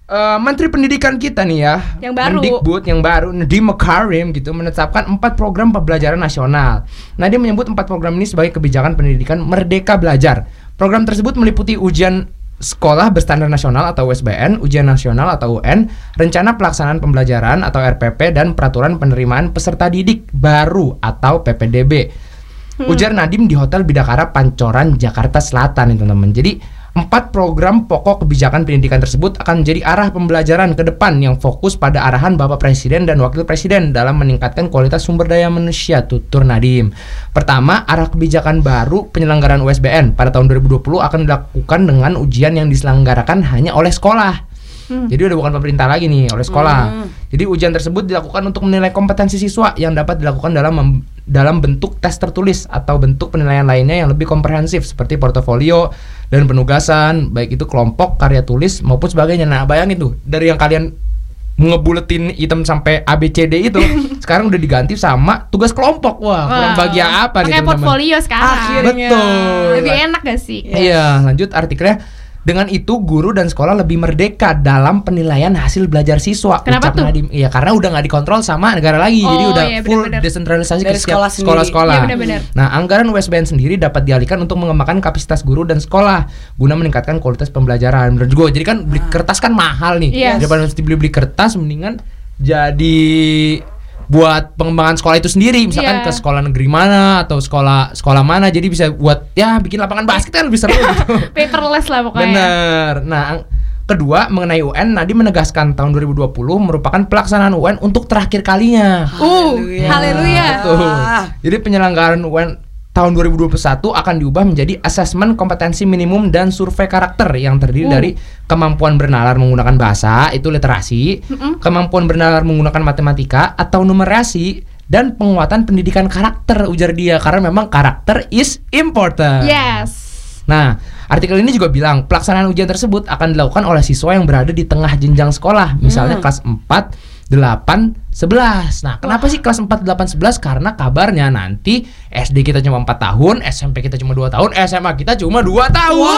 eh, Menteri Pendidikan kita nih ya, Yang baru. Mendikbud yang baru, Nadiem Makarim gitu menetapkan empat program pembelajaran nasional. Nadiem menyebut empat program ini sebagai kebijakan pendidikan Merdeka Belajar. Program tersebut meliputi ujian sekolah berstandar nasional atau USBN, ujian nasional atau UN, rencana pelaksanaan pembelajaran atau RPP dan peraturan penerimaan peserta didik baru atau PPDB. Ujar Nadim di Hotel Bidakara Pancoran Jakarta Selatan nih teman-teman. Jadi empat program pokok kebijakan pendidikan tersebut akan menjadi arah pembelajaran ke depan yang fokus pada arahan Bapak Presiden dan Wakil Presiden dalam meningkatkan kualitas sumber daya manusia tutur Nadim. Pertama, arah kebijakan baru penyelenggaraan USBN pada tahun 2020 akan dilakukan dengan ujian yang diselenggarakan hanya oleh sekolah. Jadi udah bukan pemerintah lagi nih, oleh sekolah. Jadi ujian tersebut dilakukan untuk menilai kompetensi siswa yang dapat dilakukan dalam dalam bentuk tes tertulis atau bentuk penilaian lainnya yang lebih komprehensif seperti portofolio dan penugasan, baik itu kelompok, karya tulis maupun sebagainya. Nah, bayangin tuh dari yang kalian ngebuletin item sampai ABCD itu sekarang udah diganti sama tugas kelompok. Wah, kurang Wow. bahagia apa nih Pakai teman-teman? portfolio sekarang. Akhirnya. Betul. Lebih enak gak sih? Iya, lanjut artikelnya. Dengan itu guru dan sekolah lebih merdeka dalam penilaian hasil belajar siswa. Kenapa Ucap tuh? Nadiem. Iya, karena udah nggak dikontrol sama negara lagi. Jadi Oh, udah iya, full benar-benar. desentralisasi Dari ke setiap sekolah sekolah-sekolah. Iya. Nah, anggaran USBN sendiri dapat dialihkan untuk mengembangkan kapasitas guru dan sekolah guna meningkatkan kualitas pembelajaran. Bener juga. Jadi kan beli kertas kan mahal nih. Yes. Daripada mesti beli-beli kertas mendingan jadi buat pengembangan sekolah itu sendiri misalkan Iya. ke sekolah negeri mana atau sekolah sekolah mana jadi bisa buat ya bikin lapangan basket kan lebih seru gitu. Paperless lah pokoknya. Bener. Nah, kedua mengenai UN, Nadiem menegaskan tahun 2020 merupakan pelaksanaan UN untuk terakhir kalinya. Uh, haleluya. Betul. Jadi penyelenggaraan UN tahun 2021 akan diubah menjadi asesmen kompetensi minimum dan survei karakter yang terdiri Uh. dari kemampuan bernalar menggunakan bahasa, itu literasi, kemampuan bernalar menggunakan matematika atau numerasi dan penguatan pendidikan karakter ujar dia karena memang karakter is important. Yes. Nah, artikel ini juga bilang pelaksanaan ujian tersebut akan dilakukan oleh siswa yang berada di tengah jenjang sekolah, misalnya kelas 4, 8, 11. Nah, kenapa sih kelas 4, 8, 11? Karena kabarnya nanti SD kita cuma 4 tahun, SMP kita cuma 2 tahun, SMA kita cuma 2 tahun.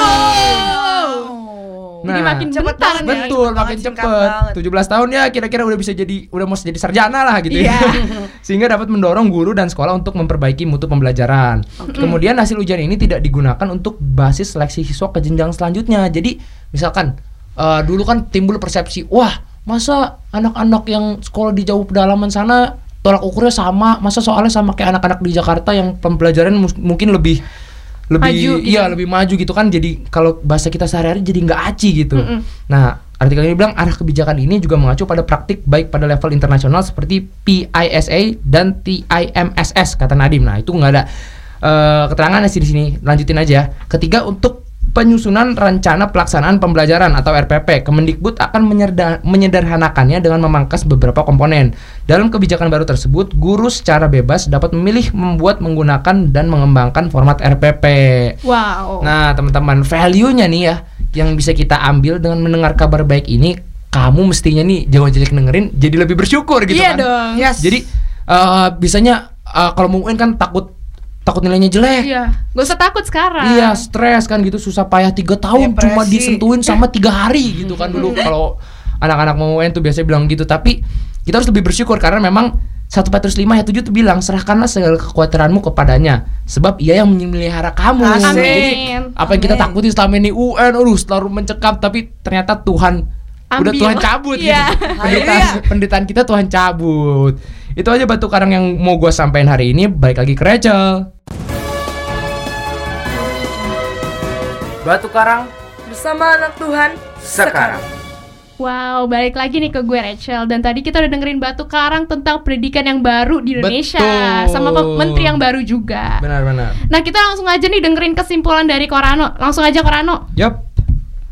Jadi Nah, makin cepet bentar banget nih. ya. Betul, Cepet makin cepet. banget. 17 tahun ya kira-kira udah bisa jadi udah mau jadi sarjana lah gitu Iya. ya. Sehingga dapat mendorong guru dan sekolah untuk memperbaiki mutu pembelajaran. Kemudian hasil ujian ini tidak digunakan untuk basis seleksi siswa ke jenjang selanjutnya. Jadi misalkan eh, dulu kan timbul persepsi, wah masa anak-anak yang sekolah di jauh pedalaman sana tolak ukurnya sama, masa soalnya sama kayak anak-anak di Jakarta yang pembelajaran mungkin lebih lebih Maju gitu. iya lebih maju gitu kan jadi kalau bahasa kita sehari-hari jadi nggak aci gitu. Mm-mm. Nah, artikel ini bilang arah kebijakan ini juga mengacu pada praktik baik pada level internasional seperti PISA dan TIMSS kata Nadim. Nah, itu nggak ada eh, keterangan sih di sini. Lanjutin aja. Ketiga untuk penyusunan rencana pelaksanaan pembelajaran atau RPP, Kemendikbud akan menyerda- menyederhanakannya dengan memangkas beberapa komponen. Dalam kebijakan baru tersebut, guru secara bebas dapat memilih membuat, menggunakan dan mengembangkan format RPP. Wow. Nah, teman-teman, value-nya nih ya yang bisa kita ambil dengan mendengar kabar baik ini, kamu mestinya nih jangan jelek dengerin jadi lebih bersyukur gitu iya kan. dong. Yes. Jadi eh, bisanya eh, kalau mau UN kan takut takut nilainya jelek. Iya. Gak usah takut sekarang. Iya, stres kan gitu susah payah tiga tahun Depresi. cuma disentuhin sama tiga hari gitu kan dulu kalau anak-anak mau UN tuh biasanya bilang gitu tapi kita harus lebih bersyukur karena memang 1 Petrus 5 ayat 7 tuh bilang serahkanlah segala kekhawatiranmu kepadanya sebab ia yang memelihara kamu. Asik. Jadi Amin. apa yang kita Amin. takuti selama ini UN aduh selalu mencekam tapi ternyata Tuhan udah Ambil. Tuhan cabut Iya. gitu. Penderitaan, Haleluya. penderitaan kita Tuhan cabut. Itu aja batu karang yang mau gue sampaikan hari ini. Balik lagi ke Rachel. Batu karang Bersama anak Tuhan sekarang. Wow, balik lagi nih ke gue Rachel Dan tadi kita udah dengerin Batu Karang tentang pendidikan yang baru di Indonesia Betul. Sama menteri yang baru juga Benar-benar. Nah kita langsung aja nih dengerin kesimpulan dari Korano Langsung aja Korano Yup.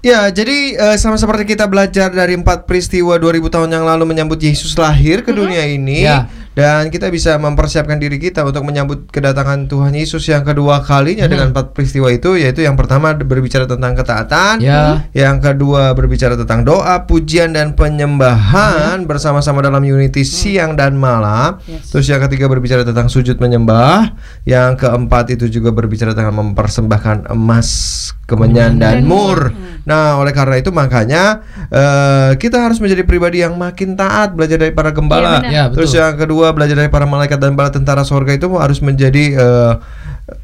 Ya, jadi eh, sama seperti kita belajar dari empat peristiwa 2000 tahun yang lalu menyambut Yesus lahir ke dunia ini Ya. Dan kita bisa mempersiapkan diri kita untuk menyambut kedatangan Tuhan Yesus yang kedua kalinya dengan empat peristiwa itu yaitu yang pertama berbicara tentang ketaatan, Ya. yang kedua berbicara tentang doa, pujian dan penyembahan bersama-sama dalam unity siang dan malam. Terus yang ketiga berbicara tentang sujud menyembah, yang keempat itu juga berbicara tentang mempersembahkan emas, kemenyan dan mur. Nah, oleh karena itu makanya eh, kita harus menjadi pribadi yang makin taat belajar dari para gembala. Benar. Ya, betul. Terus yang kedua belajar dari para malaikat dan bala tentara sorga itu harus menjadi eh,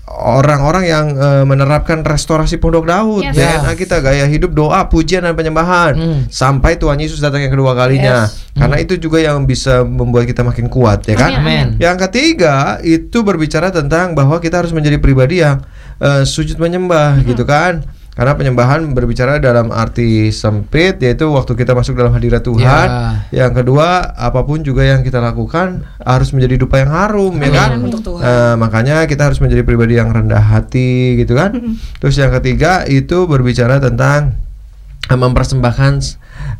orang-orang yang eh, menerapkan restorasi pondok Daud. Yes. DNA kita gaya hidup doa, pujian dan penyembahan Hmm. sampai Tuhan Yesus datang yang kedua kalinya. Karena itu juga yang bisa membuat kita makin kuat, ya kan? Amin. Yang ketiga itu berbicara tentang bahwa kita harus menjadi pribadi yang eh, sujud menyembah gitu kan. Karena penyembahan berbicara dalam arti sempit yaitu waktu kita masuk dalam hadirat Tuhan. Ya. Yang kedua, apa pun juga yang kita lakukan harus menjadi dupa yang harum ya kan. Untuk Tuhan. Eh, makanya kita harus menjadi pribadi yang rendah hati gitu kan. Terus yang ketiga itu berbicara tentang mempersembahkan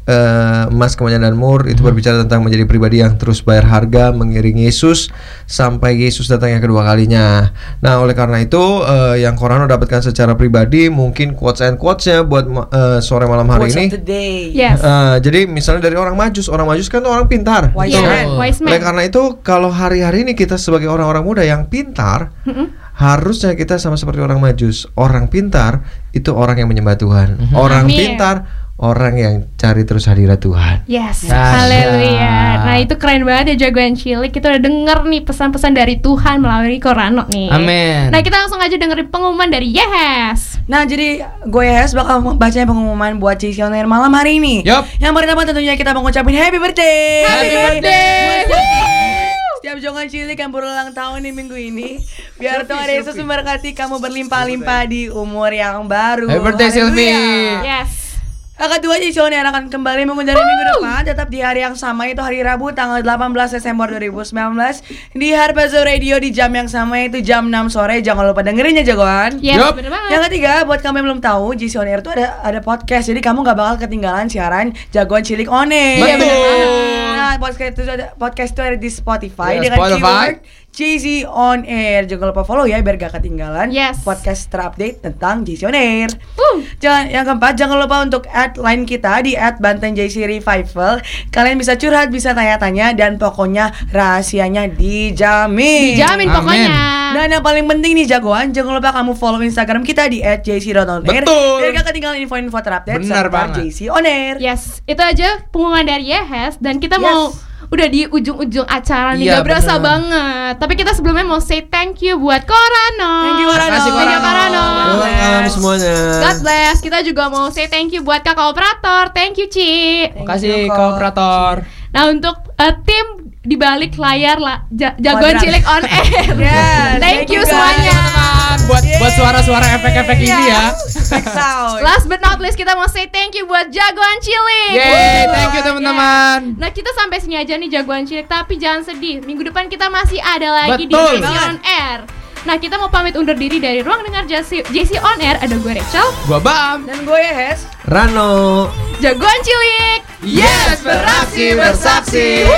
eh, emas kemenyan dan mur itu berbicara tentang menjadi pribadi yang terus bayar harga mengiringi Yesus sampai Yesus datang yang kedua kalinya. Nah oleh karena itu eh, yang Korano dapatkan secara pribadi mungkin quotes and quotesnya buat eh, sore malam hari Quotes ini. of the day. Yes Eh, jadi misalnya dari orang majus, orang majus kan orang pintar. Wise man. wise man Oleh karena itu kalau hari-hari ini kita sebagai orang-orang muda yang pintar harusnya kita sama seperti orang majus. Orang pintar itu orang yang menyembah Tuhan. Orang Amin. pintar orang yang cari terus hadirat Tuhan. Yes, haleluya. Nah itu keren banget ya jagoan cilik. Kita udah denger nih pesan-pesan dari Tuhan melalui Korano nih. Amin. Nah kita langsung aja dengerin pengumuman dari Yes. Nah jadi gue Hes bakal membacanya pengumuman buat Cisioner malam hari ini Yup. Yang pertama tentunya kita mengucapin happy birthday Happy birthday. Setiap jongan cilik yang berulang tahun di minggu ini Biar Tuhan Yesus memberkati kamu berlimpah-limpah di umur yang baru Happy birthday. Sylvie. Yes. Yang kedua Cisioner akan kembali mengundang minggu depan Tetap di hari yang sama itu hari Rabu tanggal 18 Desember 2019 Di Harpazo Radio di jam yang sama itu jam 6 sore Jangan lupa dengerin ya jagoan Yes, Yup. bener banget. Yang ketiga, buat kamu yang belum tahu, Air itu ada ada podcast. Jadi kamu nggak bakal ketinggalan siaran jagoan cilik on air. Betul. bener banget. Nah, podcast itu ada podcast itu ada di Spotify Ya, dengan Spotify. keyword JC On Air. Jangan lupa follow ya biar gak ketinggalan Yes. podcast terupdate tentang JC On Air. Uh. Jangan yang keempat, jangan lupa untuk add line kita di add Banten JC Revival. Kalian bisa curhat, bisa tanya-tanya dan pokoknya rahasianya dijamin. Dijamin Amin. pokoknya. Dan yang paling penting nih jagoan, jangan lupa kamu follow Instagram kita di @jc.onair. Betul. Biar gak ketinggalan info-info terupdate Benar seputar banget. JC On Air. Yes, itu aja pengumuman dari Yes dan kita Yes. mau udah di ujung-ujung acara nih Iya, gak berasa bener. banget. Tapi kita sebelumnya mau say thank you buat Korano. Thank you Korano. Makasih, Thank you Korano. Welcome semuanya. God bless. Kita juga mau say thank you buat kakak operator. Thank you Ci. You, ke Ko. operator. Nah untuk eh, tim di balik layar lah ja- jagoan cilik on air. Yes, thank you guys. semuanya. Teman, buat buat suara-suara efek-efek ini ya. Sound. Last but not least kita mau say thank you buat jagoan cilik. Yeay, Woo. thank you teman-teman. Nah kita sampai sini aja nih jagoan cilik Tapi jangan sedih Minggu depan kita masih ada lagi Betul. di On Air Nah kita mau pamit undur diri dari ruang dengar JC, JC On Air Ada gue Rachel Gua Bam. Dan gue Hes. Rano. Jagoan cilik Yes, beraksi bersaksi.